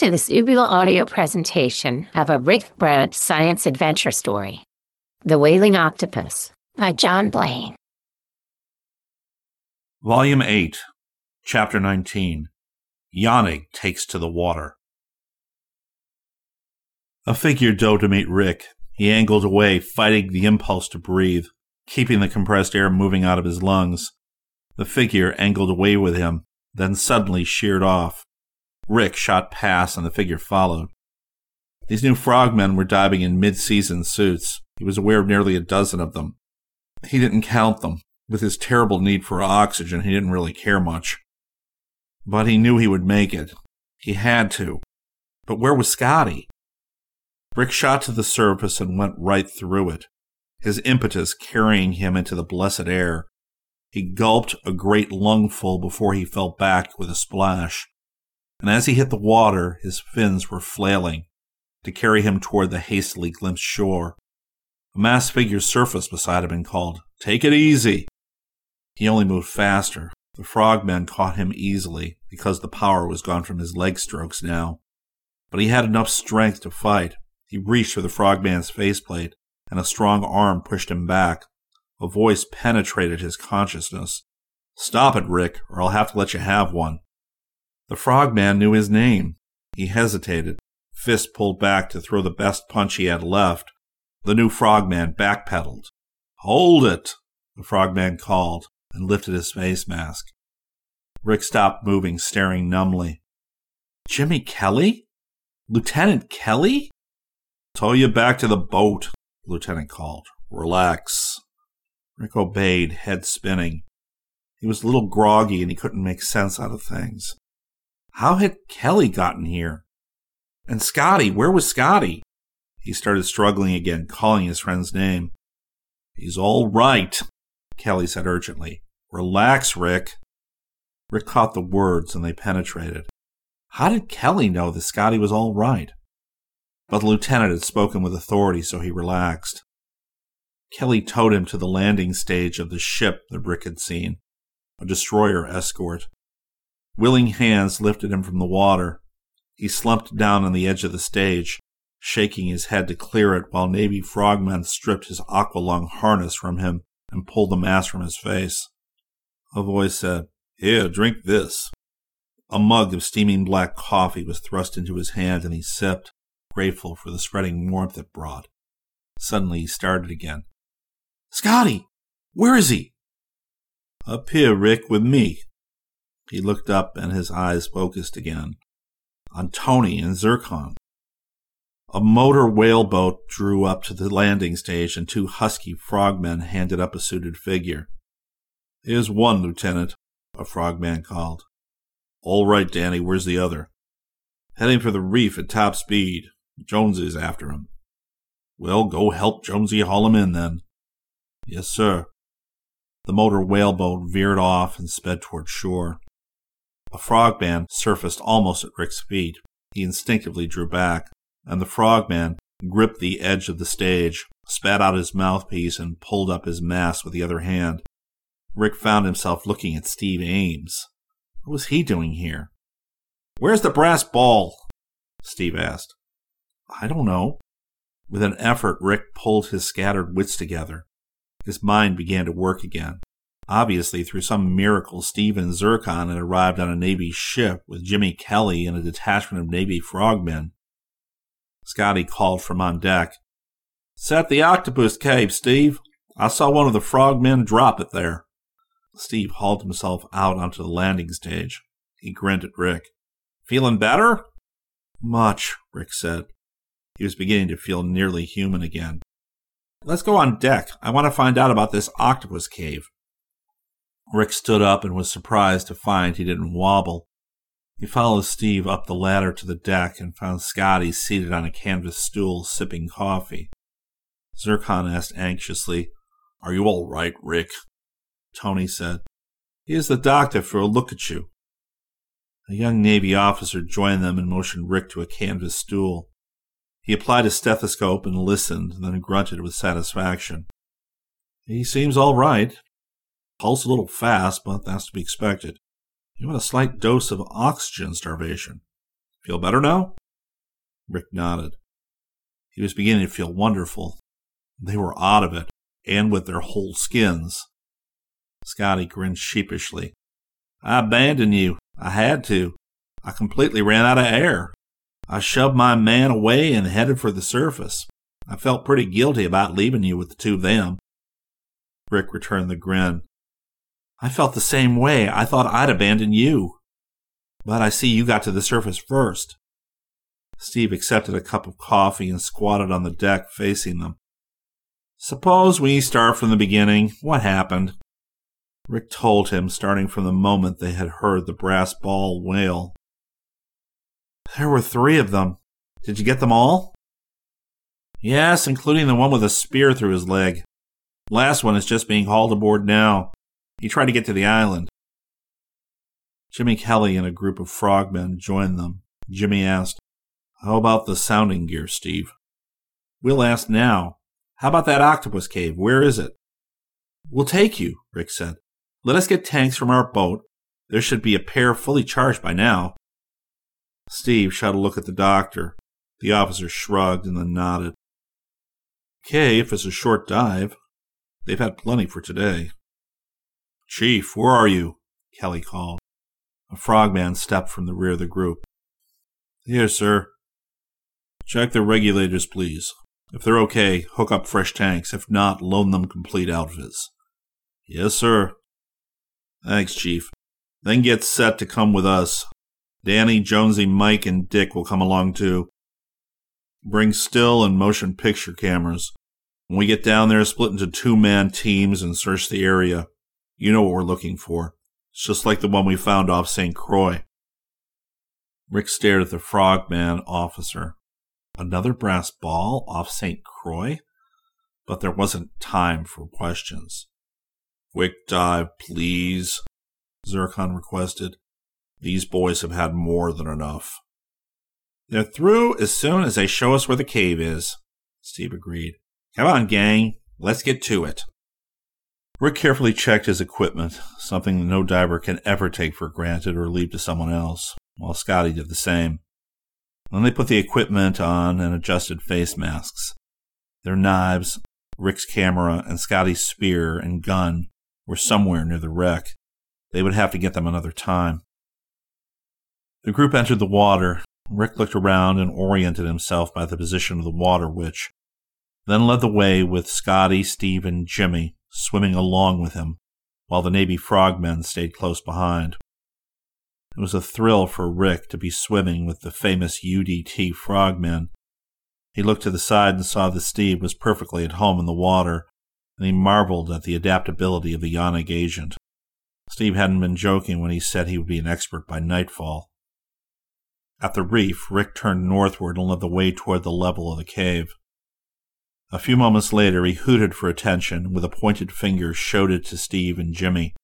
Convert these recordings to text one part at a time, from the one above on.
To this Uvula audio presentation of a Rick Brant science adventure story, The Wailing Octopus by John Blaine. Volume 8, Chapter 19 JANIG Takes to the Water. A figure dove to meet Rick. He angled away, fighting the impulse to breathe, keeping the compressed air moving out of his lungs. The figure angled away with him, then suddenly sheered off. Rick shot past and the figure followed. These new frogmen were diving in mid season suits. He was aware of nearly a dozen of them. He didn't count them. With his terrible need for oxygen, he didn't really care much. But he knew he would make it. He had to. But where was Scotty? Rick shot to the surface and went right through it, his impetus carrying him into the blessed air. He gulped a great lungful before he fell back with a splash and as he hit the water, his fins were flailing to carry him toward the hastily glimpsed shore. A masked figure surfaced beside him and called, Take it easy. He only moved faster. The frogmen caught him easily because the power was gone from his leg strokes now. But he had enough strength to fight. He reached for the frogman's faceplate, and a strong arm pushed him back. A voice penetrated his consciousness. Stop it, Rick, or I'll have to let you have one. The frogman knew his name. He hesitated, fist pulled back to throw the best punch he had left. The new frogman backpedaled. Hold it, the frogman called and lifted his face mask. Rick stopped moving, staring numbly. Jimmy Kelly? Lieutenant Kelly? Tow you back to the boat, the lieutenant called. Relax. Rick obeyed, head spinning. He was a little groggy and he couldn't make sense out of things. How had Kelly gotten here? And Scotty, where was Scotty? He started struggling again, calling his friend's name. He's all right, Kelly said urgently. Relax, Rick. Rick caught the words and they penetrated. How did Kelly know that Scotty was all right? But the lieutenant had spoken with authority, so he relaxed. Kelly towed him to the landing stage of the ship that Rick had seen, a destroyer escort. Willing hands lifted him from the water. He slumped down on the edge of the stage, shaking his head to clear it while Navy frogmen stripped his aqualung harness from him and pulled the mask from his face. A voice said, Here, drink this. A mug of steaming black coffee was thrust into his hand and he sipped, grateful for the spreading warmth it brought. Suddenly he started again. Scotty! Where is he? Up here, Rick, with me, he looked up and his eyes focused again on Tony and Zircon. A motor whaleboat drew up to the landing stage and two husky frogmen handed up a suited figure. Here's one, Lieutenant, a frogman called. All right, Danny, where's the other? Heading for the reef at top speed. Jonesy's after him. Well, go help Jonesy haul him in then. Yes, sir. The motor whaleboat veered off and sped toward shore. A frogman surfaced almost at Rick's feet. He instinctively drew back, and the frogman gripped the edge of the stage, spat out his mouthpiece, and pulled up his mask with the other hand. Rick found himself looking at Steve Ames. What was he doing here? Where's the brass ball? Steve asked. I don't know. With an effort, Rick pulled his scattered wits together. His mind began to work again. Obviously, through some miracle, Steve and Zircon had arrived on a Navy ship with Jimmy Kelly and a detachment of Navy frogmen. Scotty called from on deck. At the Octopus Cave, Steve. I saw one of the frogmen drop it there. Steve hauled himself out onto the landing stage. He grinned at Rick. Feeling better? Much, Rick said. He was beginning to feel nearly human again. Let's go on deck. I want to find out about this octopus cave. Rick stood up and was surprised to find he didn't wobble. He followed Steve up the ladder to the deck and found Scotty seated on a canvas stool sipping coffee. Zircon asked anxiously, Are you all right, Rick? Tony said, Here's the doctor for a look at you. A young Navy officer joined them and motioned Rick to a canvas stool. He applied a stethoscope and listened, then grunted with satisfaction. He seems all right. Pulse a little fast, but that's to be expected. You had a slight dose of oxygen starvation. Feel better now? Rick nodded. He was beginning to feel wonderful. They were out of it, and with their whole skins. Scotty grinned sheepishly. I abandoned you. I had to. I completely ran out of air. I shoved my man away and headed for the surface. I felt pretty guilty about leaving you with the two of them. Rick returned the grin. I felt the same way. I thought I'd abandon you. But I see you got to the surface first. Steve accepted a cup of coffee and squatted on the deck facing them. Suppose we start from the beginning. What happened? Rick told him, starting from the moment they had heard the brass ball wail. There were three of them. Did you get them all? Yes, including the one with a spear through his leg. Last one is just being hauled aboard now. He tried to get to the island. Jimmy Kelly and a group of frogmen joined them. Jimmy asked, How about the sounding gear, Steve? We'll ask now. How about that octopus cave? Where is it? We'll take you, Rick said. Let us get tanks from our boat. There should be a pair fully charged by now. Steve shot a look at the doctor. The officer shrugged and then nodded. Okay, if it's a short dive. They've had plenty for today. Chief, where are you? Kelly called. A frogman stepped from the rear of the group. Here, sir. Check the regulators, please. If they're okay, hook up fresh tanks. If not, loan them complete outfits. Yes, sir. Thanks, Chief. Then get set to come with us. Danny, Jonesy, Mike, and Dick will come along too. Bring still and motion picture cameras. When we get down there, split into two man teams and search the area. You know what we're looking for. It's just like the one we found off St. Croix. Rick stared at the frogman officer. Another brass ball off St. Croix? But there wasn't time for questions. Quick dive, please, Zircon requested. These boys have had more than enough. They're through as soon as they show us where the cave is, Steve agreed. Come on, gang, let's get to it. Rick carefully checked his equipment, something no diver can ever take for granted or leave to someone else, while Scotty did the same. Then they put the equipment on and adjusted face masks. Their knives, Rick's camera, and Scotty's spear and gun were somewhere near the wreck. They would have to get them another time. The group entered the water. Rick looked around and oriented himself by the position of the water witch, then led the way with Scotty, Steve, and Jimmy swimming along with him, while the Navy frogmen stayed close behind. It was a thrill for Rick to be swimming with the famous UDT frogmen. He looked to the side and saw that Steve was perfectly at home in the water, and he marveled at the adaptability of the JANIG agent. Steve hadn't been joking when he said he would be an expert by nightfall. At the reef, Rick turned northward and led the way toward the level of the cave. A few moments later, he hooted for attention with a pointed finger showed it to Steve and Jimmy.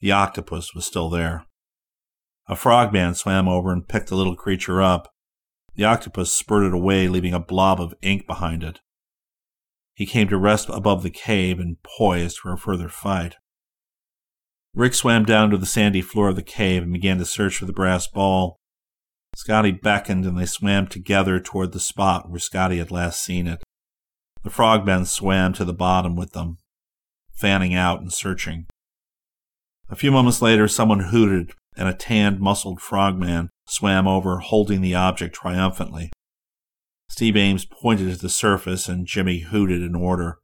The octopus was still there. A frogman swam over and picked the little creature up. The octopus spurted away, leaving a blob of ink behind it. He came to rest above the cave and poised for a further fight. Rick swam down to the sandy floor of the cave and began to search for the brass ball. Scotty beckoned and they swam together toward the spot where Scotty had last seen it. The frogmen swam to the bottom with them, fanning out and searching. A few moments later, someone hooted, and a tanned, muscled frogman swam over, holding the object triumphantly. Steve Ames pointed to the surface, and Jimmy hooted in order.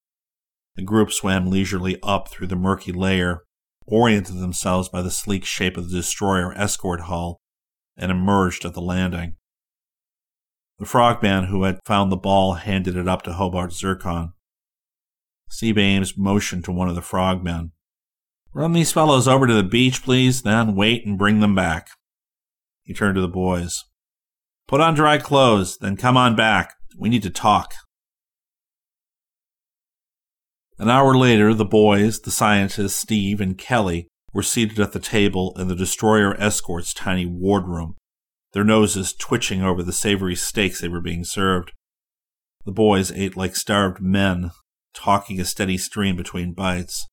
The group swam leisurely up through the murky layer, oriented themselves by the sleek shape of the destroyer escort hull, and emerged at the landing. The frogman who had found the ball handed it up to Hobart Zircon. Steve Ames motioned to one of the frogmen. Run these fellows over to the beach, please, then wait and bring them back. He turned to the boys. Put on dry clothes, then come on back. We need to talk. An hour later, the boys, the scientists, Steve, and Kelly were seated at the table in the destroyer escort's tiny wardroom their noses twitching over the savory steaks they were being served. The boys ate like starved men, talking a steady stream between bites.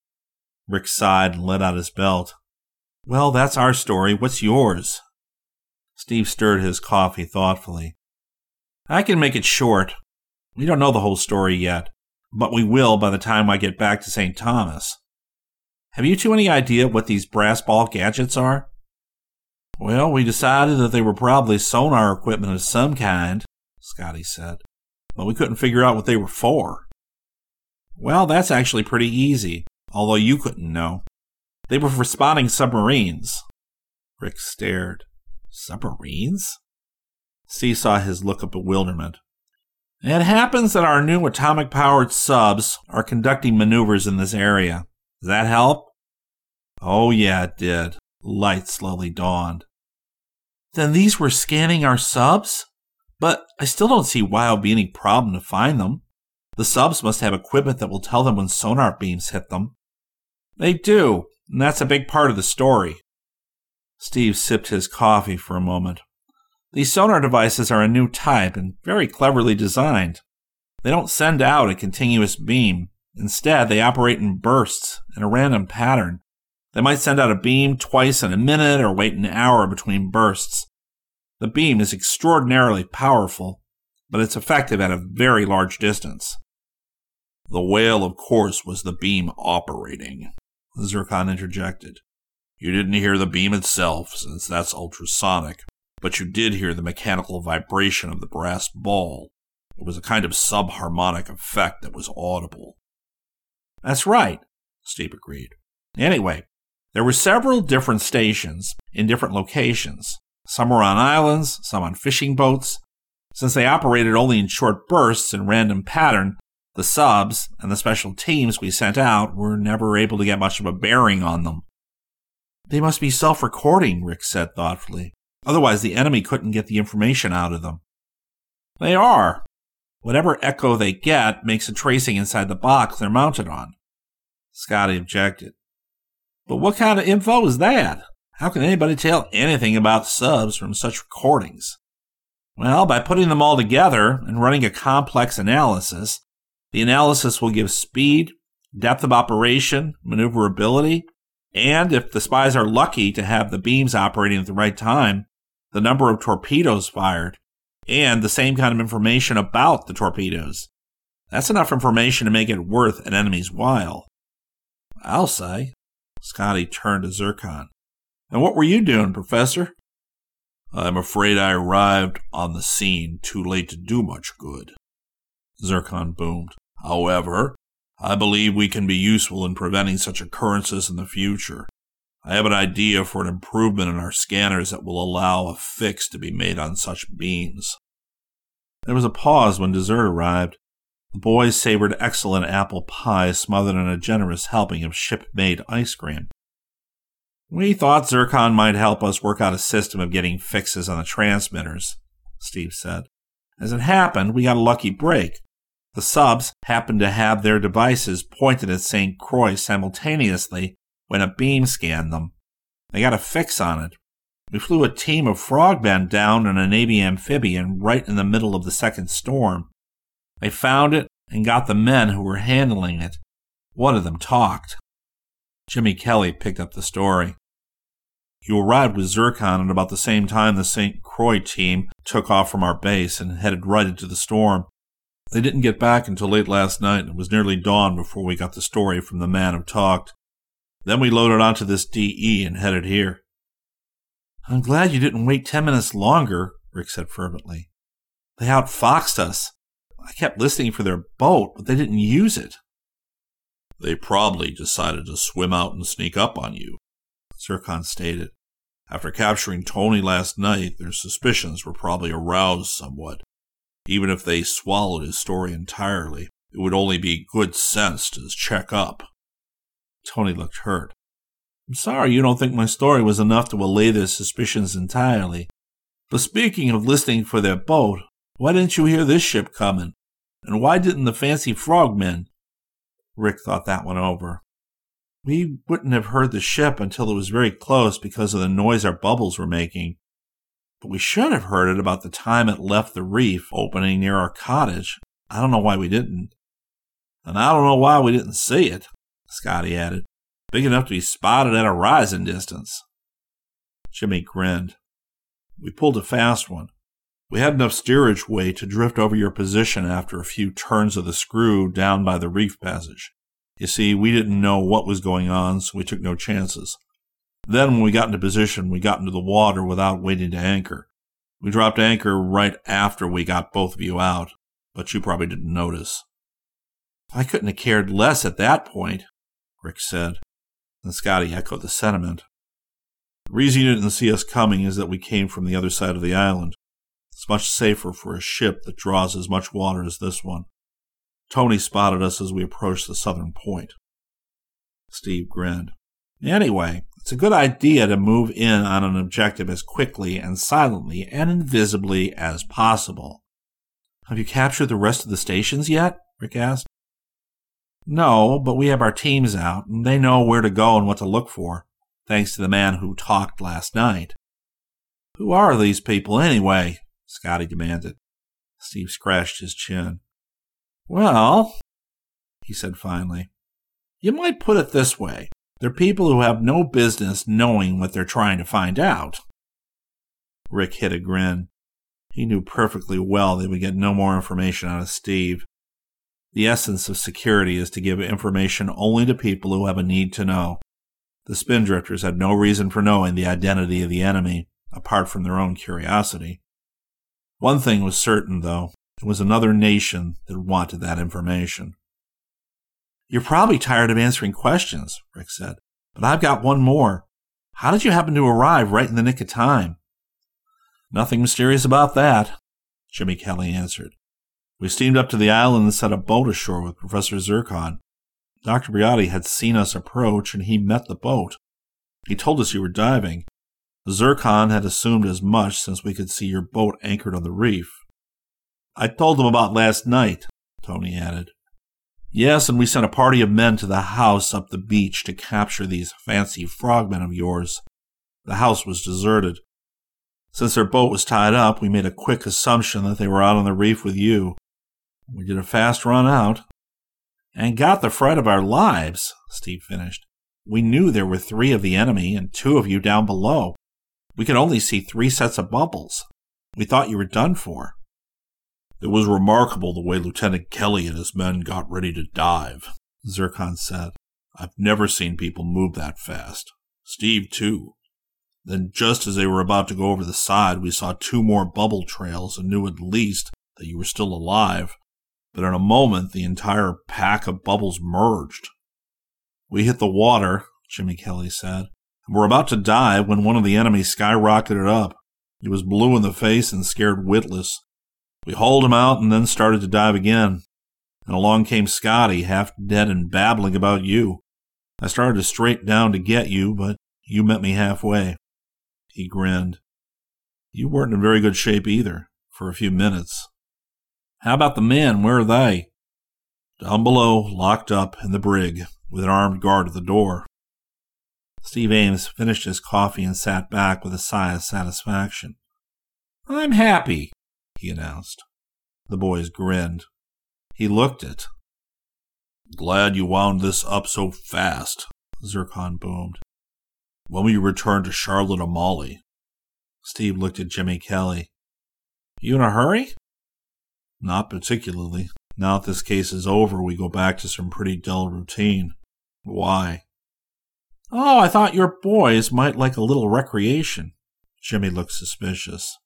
Rick sighed and let out his belt. Well, that's our story. What's yours? Steve stirred his coffee thoughtfully. I can make it short. We don't know the whole story yet, but we will by the time I get back to St. Thomas. Have you two any idea what these brass ball gadgets are? Well, we decided that they were probably sonar equipment of some kind, Scotty said, but we couldn't figure out what they were for. Well, that's actually pretty easy, although you couldn't know. They were for spotting submarines. Rick stared. Submarines? Steve saw his look of bewilderment. It happens that our new atomic powered subs are conducting maneuvers in this area. Does that help? Oh, yeah, it did. Light slowly dawned. Then these were scanning our subs? But I still don't see why it would be any problem to find them. The subs must have equipment that will tell them when sonar beams hit them. They do, and that's a big part of the story. Steve sipped his coffee for a moment. These sonar devices are a new type and very cleverly designed. They don't send out a continuous beam. Instead, they operate in bursts in a random pattern they might send out a beam twice in a minute or wait an hour between bursts. The beam is extraordinarily powerful, but it's effective at a very large distance. The wail, of course, was the beam operating, Zircon interjected. You didn't hear the beam itself, since that's ultrasonic, but you did hear the mechanical vibration of the brass ball. It was a kind of subharmonic effect that was audible. That's right, Steve agreed. Anyway, there were several different stations in different locations. Some were on islands, some on fishing boats. Since they operated only in short bursts in random pattern, the subs and the special teams we sent out were never able to get much of a bearing on them. They must be self recording, Rick said thoughtfully. Otherwise, the enemy couldn't get the information out of them. They are. Whatever echo they get makes a tracing inside the box they're mounted on. Scotty objected. But what kind of info is that? How can anybody tell anything about subs from such recordings? Well, by putting them all together and running a complex analysis, the analysis will give speed, depth of operation, maneuverability, and if the spies are lucky to have the beams operating at the right time, the number of torpedoes fired, and the same kind of information about the torpedoes. That's enough information to make it worth an enemy's while. I'll say. Scotty turned to Zircon. And what were you doing, Professor? I'm afraid I arrived on the scene too late to do much good. Zircon boomed. However, I believe we can be useful in preventing such occurrences in the future. I have an idea for an improvement in our scanners that will allow a fix to be made on such beams. There was a pause when dessert arrived. The boys savored excellent apple pie smothered in a generous helping of ship-made ice cream. We thought Zircon might help us work out a system of getting fixes on the transmitters, Steve said. As it happened, we got a lucky break. The subs happened to have their devices pointed at St. Croix simultaneously when a beam scanned them. They got a fix on it. We flew a team of frogmen down in a Navy amphibian right in the middle of the second storm. They found it and got the men who were handling it. One of them talked. Jimmy Kelly picked up the story. You arrived with Zircon at about the same time the St. Croix team took off from our base and headed right into the storm. They didn't get back until late last night, and it was nearly dawn before we got the story from the man who talked. Then we loaded onto this DE and headed here. I'm glad you didn't wait ten minutes longer, Rick said fervently. They outfoxed us. I kept listening for their boat, but they didn't use it. They probably decided to swim out and sneak up on you, Zircon stated. After capturing Tony last night, their suspicions were probably aroused somewhat. Even if they swallowed his story entirely, it would only be good sense to check up. Tony looked hurt. I'm sorry you don't think my story was enough to allay their suspicions entirely. But speaking of listening for their boat, why didn't you hear this ship coming? And why didn't the fancy frogmen? Rick thought that one over. We wouldn't have heard the ship until it was very close because of the noise our bubbles were making. But we should have heard it about the time it left the reef opening near our cottage. I don't know why we didn't. And I don't know why we didn't see it, Scotty added. Big enough to be spotted at a rising distance. Jimmy grinned. We pulled a fast one. We had enough steerage way to drift over your position after a few turns of the screw down by the reef passage. You see, we didn't know what was going on, so we took no chances. Then, when we got into position, we got into the water without waiting to anchor. We dropped anchor right after we got both of you out, but you probably didn't notice. I couldn't have cared less at that point, Rick said, and Scotty echoed the sentiment. The reason you didn't see us coming is that we came from the other side of the island. It's much safer for a ship that draws as much water as this one. Tony spotted us as we approached the southern point. Steve grinned. Anyway, it's a good idea to move in on an objective as quickly and silently and invisibly as possible. Have you captured the rest of the stations yet? Rick asked. No, but we have our teams out, and they know where to go and what to look for, thanks to the man who talked last night. Who are these people, anyway? Scotty demanded. Steve scratched his chin. Well, he said finally, you might put it this way. They're people who have no business knowing what they're trying to find out. Rick hid a grin. He knew perfectly well they would get no more information out of Steve. The essence of security is to give information only to people who have a need to know. The Spindrifters had no reason for knowing the identity of the enemy, apart from their own curiosity. One thing was certain, though it was another nation that wanted that information. You're probably tired of answering questions, Rick said, but I've got one more. How did you happen to arrive right in the nick of time? Nothing mysterious about that, Jimmy Kelly answered. We steamed up to the island and set a boat ashore with Professor Zircon. Dr. Briotti had seen us approach and he met the boat. He told us you were diving. Zircon had assumed as much since we could see your boat anchored on the reef. I told them about last night, Tony added. Yes, and we sent a party of men to the house up the beach to capture these fancy frogmen of yours. The house was deserted. Since their boat was tied up, we made a quick assumption that they were out on the reef with you. We did a fast run out. And got the fright of our lives, Steve finished. We knew there were three of the enemy and two of you down below. We could only see three sets of bubbles. We thought you were done for. It was remarkable the way Lieutenant Kelly and his men got ready to dive, Zircon said. I've never seen people move that fast. Steve, too. Then, just as they were about to go over the side, we saw two more bubble trails and knew at least that you were still alive. But in a moment, the entire pack of bubbles merged. We hit the water, Jimmy Kelly said, and were about to dive when one of the enemy skyrocketed up. He was blue in the face and scared witless. We hauled him out and then started to dive again. And along came Scotty, half dead and babbling about you. I started to straight down to get you, but you met me halfway. He grinned. You weren't in very good shape either, for a few minutes. How about the men? Where are they? Down below, locked up in the brig, with an armed guard at the door. Steve Ames finished his coffee and sat back with a sigh of satisfaction. I'm happy, he announced. The boys grinned. He looked it. Glad you wound this up so fast, Zircon boomed. When will you return to Charlotte Amalie? Steve looked at Jimmy Kelly. You in a hurry? Not particularly. Now that this case is over, we go back to some pretty dull routine. Why? Oh, I thought your boys might like a little recreation. Jimmy looked suspicious.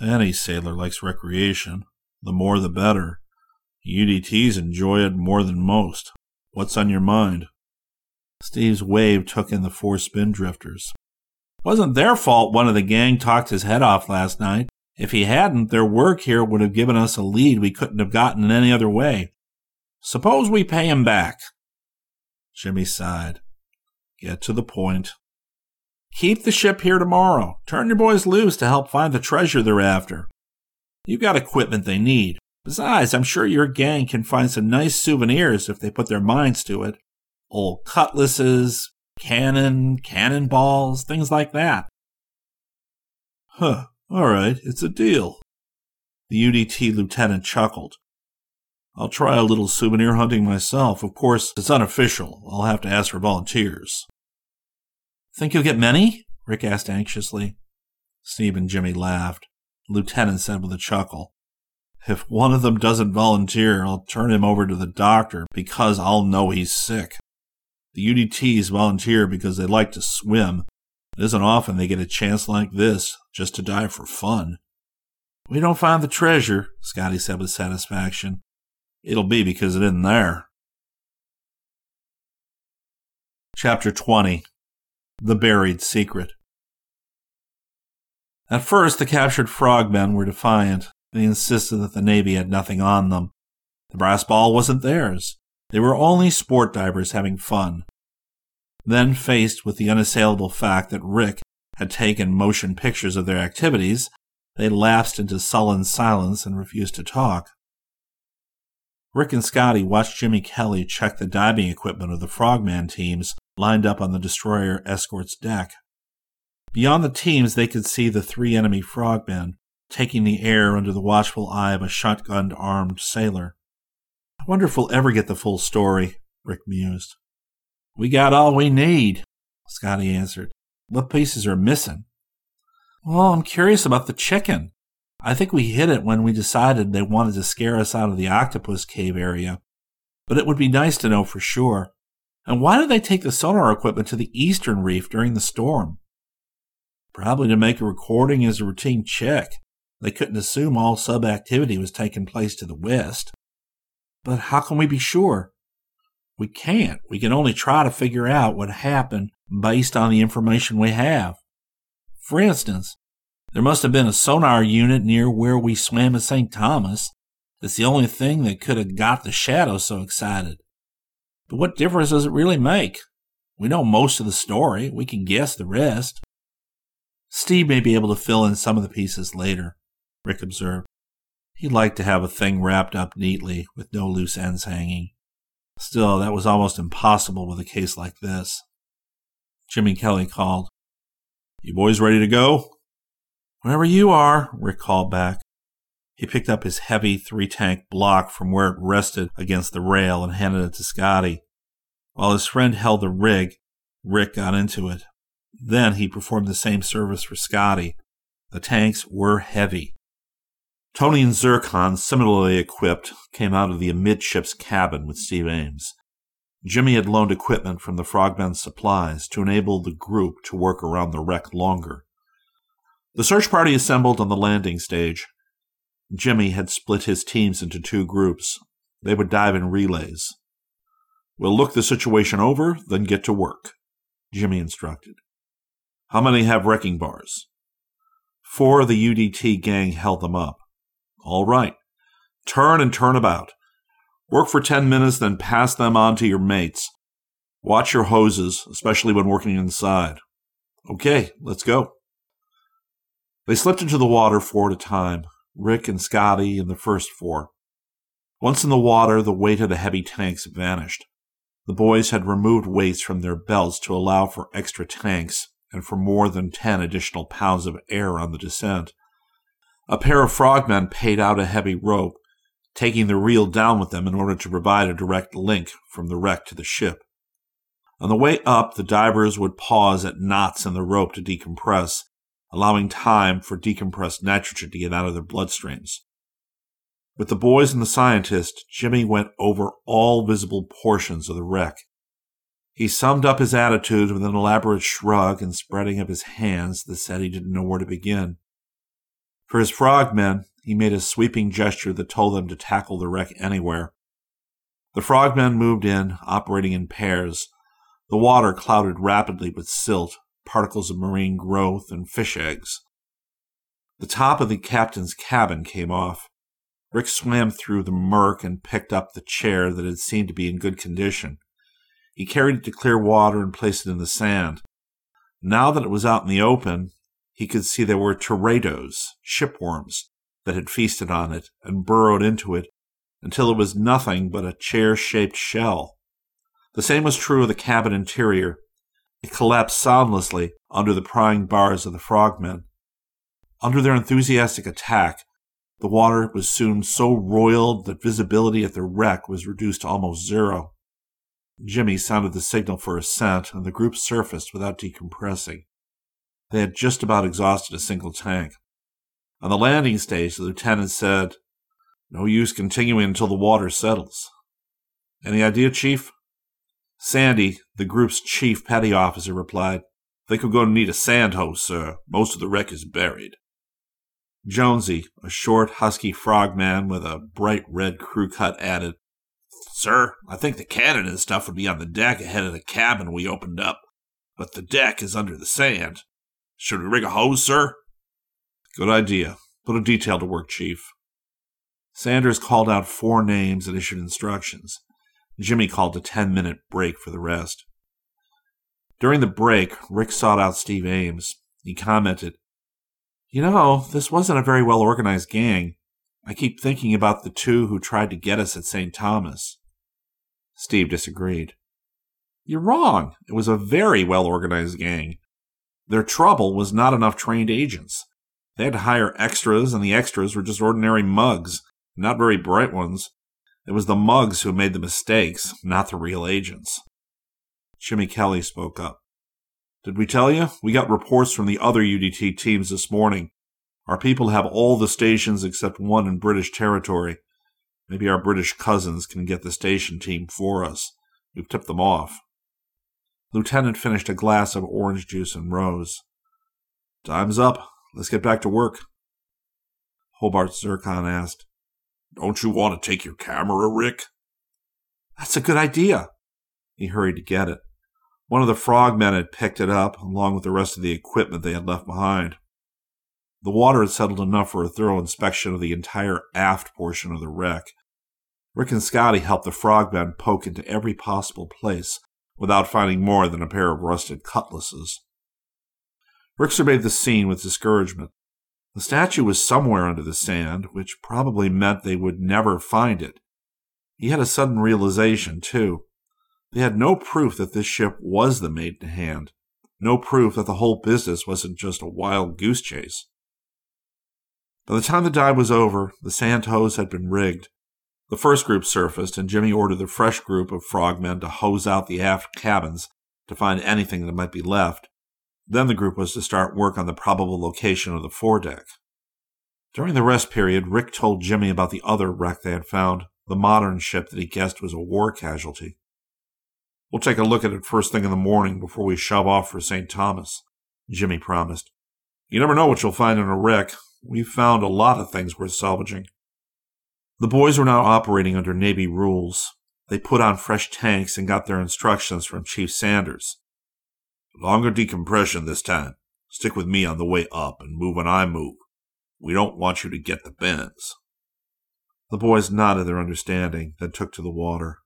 Any sailor likes recreation. The more the better. UDTs enjoy it more than most. What's on your mind? Steve's wave took in the four spindrifters. Wasn't their fault one of the gang talked his head off last night. If he hadn't, their work here would have given us a lead we couldn't have gotten in any other way. Suppose we pay him back. Jimmy sighed. Get to the point. Keep the ship here tomorrow. Turn your boys loose to help find the treasure they're after. You've got equipment they need. Besides, I'm sure your gang can find some nice souvenirs if they put their minds to it. Old cutlasses, cannon, cannonballs, things like that. Huh, all right, it's a deal. The UDT lieutenant chuckled. I'll try a little souvenir hunting myself. Of course, it's unofficial. I'll have to ask for volunteers. Think you'll get many? Rick asked anxiously. Steve and Jimmy laughed. The lieutenant said with a chuckle, If one of them doesn't volunteer, I'll turn him over to the doctor because I'll know he's sick. The UDTs volunteer because they like to swim. It isn't often they get a chance like this just to dive for fun. We don't find the treasure, Scotty said with satisfaction. It'll be because it isn't there. Chapter 20 The Buried Secret At first, the captured frogmen were defiant. They insisted that the Navy had nothing on them. The brass ball wasn't theirs. They were only sport divers having fun. Then, faced with the unassailable fact that Rick had taken motion pictures of their activities, they lapsed into sullen silence and refused to talk. Rick and Scotty watched Jimmy Kelly check the diving equipment of the Frogman teams lined up on the destroyer escort's deck. Beyond the teams, they could see the three enemy frogmen taking the air under the watchful eye of a shotgun armed sailor. I wonder if we'll ever get the full story, Rick mused. We got all we need, Scotty answered. What pieces are missing? Well, I'm curious about the chicken. I think we hit it when we decided they wanted to scare us out of the octopus cave area. But it would be nice to know for sure. And why did they take the sonar equipment to the eastern reef during the storm? Probably to make a recording as a routine check. They couldn't assume all sub activity was taking place to the west. But how can we be sure? We can't. We can only try to figure out what happened based on the information we have. For instance, there must have been a sonar unit near where we swam at St. Thomas. It's the only thing that could have got the shadow so excited. But what difference does it really make? We know most of the story. We can guess the rest. Steve may be able to fill in some of the pieces later, Rick observed. He'd like to have a thing wrapped up neatly with no loose ends hanging. Still, that was almost impossible with a case like this. Jimmy Kelly called. You boys ready to go? Wherever you are, Rick called back. He picked up his heavy three tank block from where it rested against the rail and handed it to Scotty. While his friend held the rig, Rick got into it. Then he performed the same service for Scotty. The tanks were heavy. Tony and Zircon, similarly equipped, came out of the amidships cabin with Steve Ames. Jimmy had loaned equipment from the Frogmen's supplies to enable the group to work around the wreck longer. The search party assembled on the landing stage. Jimmy had split his teams into two groups. They would dive in relays. We'll look the situation over, then get to work, Jimmy instructed. How many have wrecking bars? Four of the UDT gang held them up. All right. Turn and turn about. Work for 10 minutes, then pass them on to your mates. Watch your hoses, especially when working inside. Okay, let's go. They slipped into the water four at a time, Rick and Scotty and the first four. Once in the water, the weight of the heavy tanks vanished. The boys had removed weights from their belts to allow for extra tanks and for more than 10 additional pounds of air on the descent. A pair of frogmen paid out a heavy rope, taking the reel down with them in order to provide a direct link from the wreck to the ship. On the way up, the divers would pause at knots in the rope to decompress allowing time for decompressed nitrogen to get out of their bloodstreams. With the boys and the scientist, Jimmy went over all visible portions of the wreck. He summed up his attitude with an elaborate shrug and spreading of his hands that said he didn't know where to begin. For his frogmen, he made a sweeping gesture that told them to tackle the wreck anywhere. The frogmen moved in, operating in pairs. The water clouded rapidly with silt, particles of marine growth, and fish eggs. The top of the captain's cabin came off. Rick swam through the murk and picked up the chair that had seemed to be in good condition. He carried it to clear water and placed it in the sand. Now that it was out in the open, he could see there were teredos, shipworms, that had feasted on it and burrowed into it until it was nothing but a chair shaped shell. The same was true of the cabin interior. It collapsed soundlessly under the prying bars of the frogmen. Under their enthusiastic attack, the water was soon so roiled that visibility at the wreck was reduced to almost zero. Jimmy sounded the signal for ascent, and the group surfaced without decompressing. They had just about exhausted a single tank. On the landing stage, the lieutenant said, No use continuing until the water settles. Any idea, Chief? Sandy, the group's chief petty officer, replied, Think we're going to need a sand hose, sir. Most of the wreck is buried. Jonesy, a short, husky frogman with a bright red crew cut, added, Sir, I think the cannon and stuff would be on the deck ahead of the cabin we opened up, but the deck is under the sand. Should we rig a hose, sir? Good idea. Put a detail to work, Chief. Sanders called out four names and issued instructions. Jimmy called a 10 minute break for the rest. During the break, Rick sought out Steve Ames. He commented, You know, this wasn't a very well organized gang. I keep thinking about the two who tried to get us at St. Thomas. Steve disagreed. You're wrong. It was a very well organized gang. Their trouble was not enough trained agents. They had to hire extras, and the extras were just ordinary mugs, not very bright ones. It was the mugs who made the mistakes, not the real agents. Jimmy Kelly spoke up. Did we tell you? We got reports from the other UDT teams this morning. Our people have all the stations except one in British territory. Maybe our British cousins can get the station team for us. We've tipped them off. Lieutenant finished a glass of orange juice and rose. Time's up. Let's get back to work. Hobart Zircon asked, Don't you want to take your camera, Rick? That's a good idea. He hurried to get it. One of the frogmen had picked it up, along with the rest of the equipment they had left behind. The water had settled enough for a thorough inspection of the entire aft portion of the wreck. Rick and Scotty helped the frogmen poke into every possible place, without finding more than a pair of rusted cutlasses. Rick surveyed the scene with discouragement. The statue was somewhere under the sand, which probably meant they would never find it. He had a sudden realization, too. They had no proof that this ship was the Maiden Hand, no proof that the whole business wasn't just a wild goose chase. By the time the dive was over, the sand hose had been rigged, the first group surfaced, and Jimmy ordered the fresh group of frogmen to hose out the aft cabins to find anything that might be left. Then the group was to start work on the probable location of the foredeck. During the rest period, Rick told Jimmy about the other wreck they had found, the modern ship that he guessed was a war casualty. We'll take a look at it first thing in the morning before we shove off for St. Thomas, Jimmy promised. You never know what you'll find in a wreck. We've found a lot of things worth salvaging. The boys were now operating under Navy rules. They put on fresh tanks and got their instructions from Chief Sanders. Longer decompression this time. Stick with me on the way up and move when I move. We don't want you to get the bends. The boys nodded their understanding, then took to the water.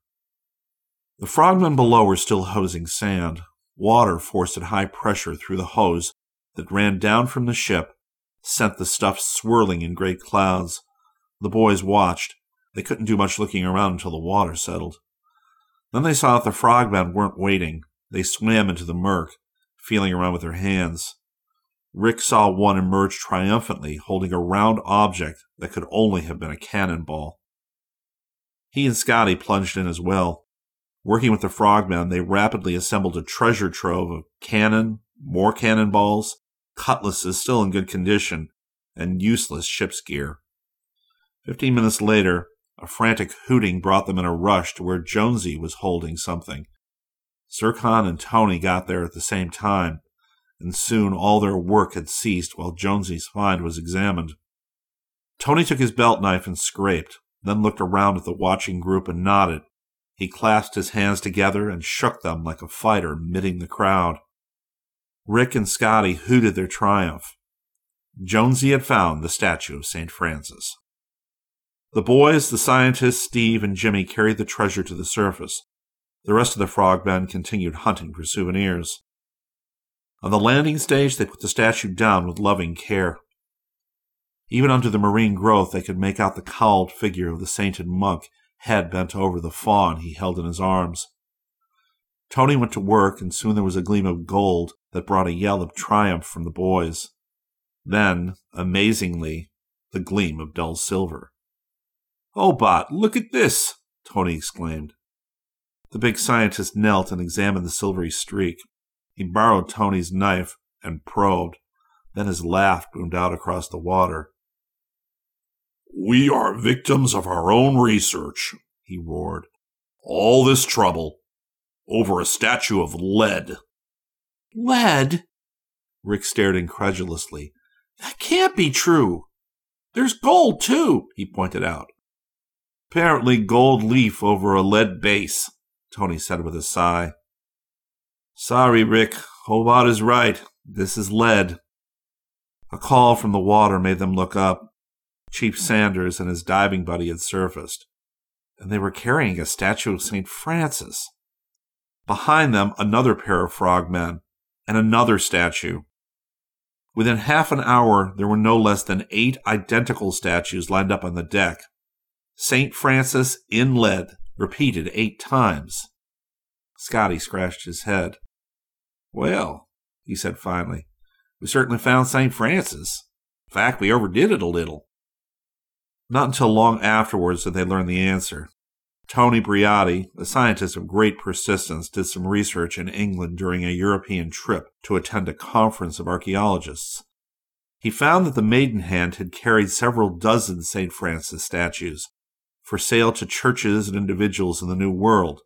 The frogmen below were still hosing sand. Water forced at high pressure through the hose that ran down from the ship sent the stuff swirling in great clouds. The boys watched. They couldn't do much looking around until the water settled. Then they saw that the frogmen weren't waiting. They swam into the murk, feeling around with their hands. Rick saw one emerge triumphantly, holding a round object that could only have been a cannonball. He and Scotty plunged in as well. Working with the frogmen, they rapidly assembled a treasure trove of cannon, more cannonballs, cutlasses still in good condition, and useless ship's gear. Fifteen minutes later, a frantic hooting brought them in a rush to where Jonesy was holding something. Zircon and Tony got there at the same time, and soon all their work had ceased while Jonesy's find was examined. Tony took his belt knife and scraped, then looked around at the watching group and nodded. He clasped his hands together and shook them like a fighter mitting the crowd. Rick and Scotty hooted their triumph. Jonesy had found the statue of St. Francis. The boys, the scientists, Steve, and Jimmy carried the treasure to the surface. The rest of the frogmen continued hunting for souvenirs. On the landing stage, they put the statue down with loving care. Even under the marine growth, they could make out the cowled figure of the sainted monk, head bent over the fawn he held in his arms. Tony went to work, and soon there was a gleam of gold that brought a yell of triumph from the boys. Then, amazingly, the gleam of dull silver. Oh, Bot, look at this! Tony exclaimed. The big scientist knelt and examined the silvery streak. He borrowed Tony's knife, and probed. Then his laugh boomed out across the water. We are victims of our own research, he roared. All this trouble over a statue of lead. Lead? Rick stared incredulously. That can't be true. There's gold, too, he pointed out. Apparently gold leaf over a lead base, Tony said with a sigh. Sorry, Rick. Hobart is right. This is lead. A call from the water made them look up. Chief Sanders and his diving buddy had surfaced, and they were carrying a statue of St. Francis. Behind them, another pair of frogmen and another statue. Within half an hour, there were no less than eight identical statues lined up on the deck. St. Francis in lead, repeated eight times. Scotty scratched his head. Well, he said finally, we certainly found St. Francis. In fact, we overdid it a little. Not until long afterwards did they learn the answer. Tony Briotti, a scientist of great persistence, did some research in England during a European trip to attend a conference of archaeologists. He found that the Maidenhand had carried several dozen St. Francis statues for sale to churches and individuals in the New World.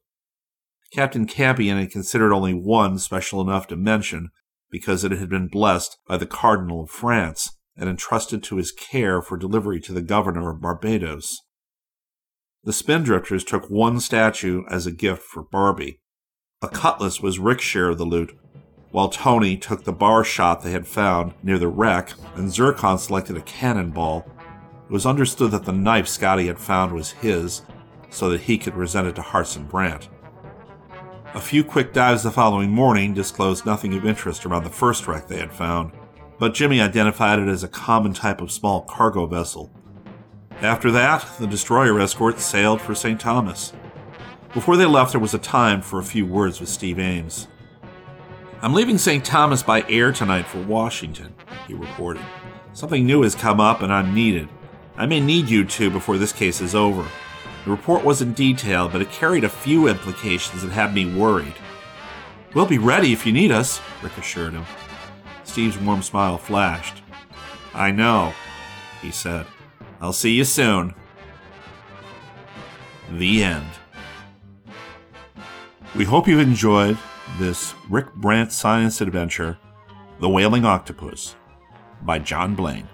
Captain Campion had considered only one special enough to mention because it had been blessed by the Cardinal of France and entrusted to his care for delivery to the governor of Barbados. The Spindrifters took one statue as a gift for Barbie. A cutlass was Rick's share of the loot, while Tony took the bar shot they had found near the wreck, and Zircon selected a cannonball. It was understood that the knife Scotty had found was his, so that he could present it to Hartson Brant. A few quick dives the following morning disclosed nothing of interest around the first wreck they had found, but Jimmy identified it as a common type of small cargo vessel, after that, the destroyer escort sailed for St. Thomas. Before they left, there was a time for a few words with Steve Ames. I'm leaving St. Thomas by air tonight for Washington, he reported. Something new has come up and I'm needed. I may need you two before this case is over. The report wasn't detailed, but it carried a few implications that had me worried. We'll be ready if you need us, Rick assured him. Steve's warm smile flashed. I know, he said. I'll see you soon. The end. We hope you've enjoyed this Rick Brant science adventure, The Wailing Octopus, by John Blaine.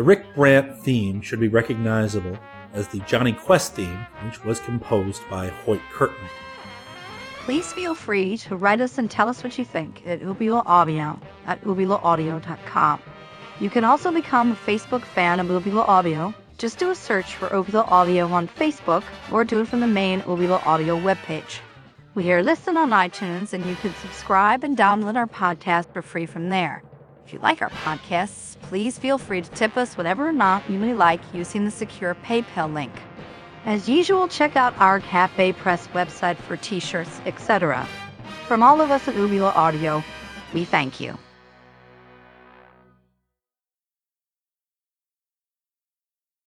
The Rick Brant theme should be recognizable as the Jonny Quest theme, which was composed by Hoyt Curtin. Please feel free to write us and tell us what you think at Uvula at uvulaaudio.com. You can also become a Facebook fan of Uvula Audio. Just do a search for Uvula Audio on Facebook or do it from the main Uvula Audio webpage. We are listed on iTunes and you can subscribe and download our podcast for free from there. If you like our podcasts, please feel free to tip us whatever amount you may like using the secure PayPal link. As usual, check out our Cafe Press website for t-shirts, etc. From all of us at Uvula Audio, we thank you.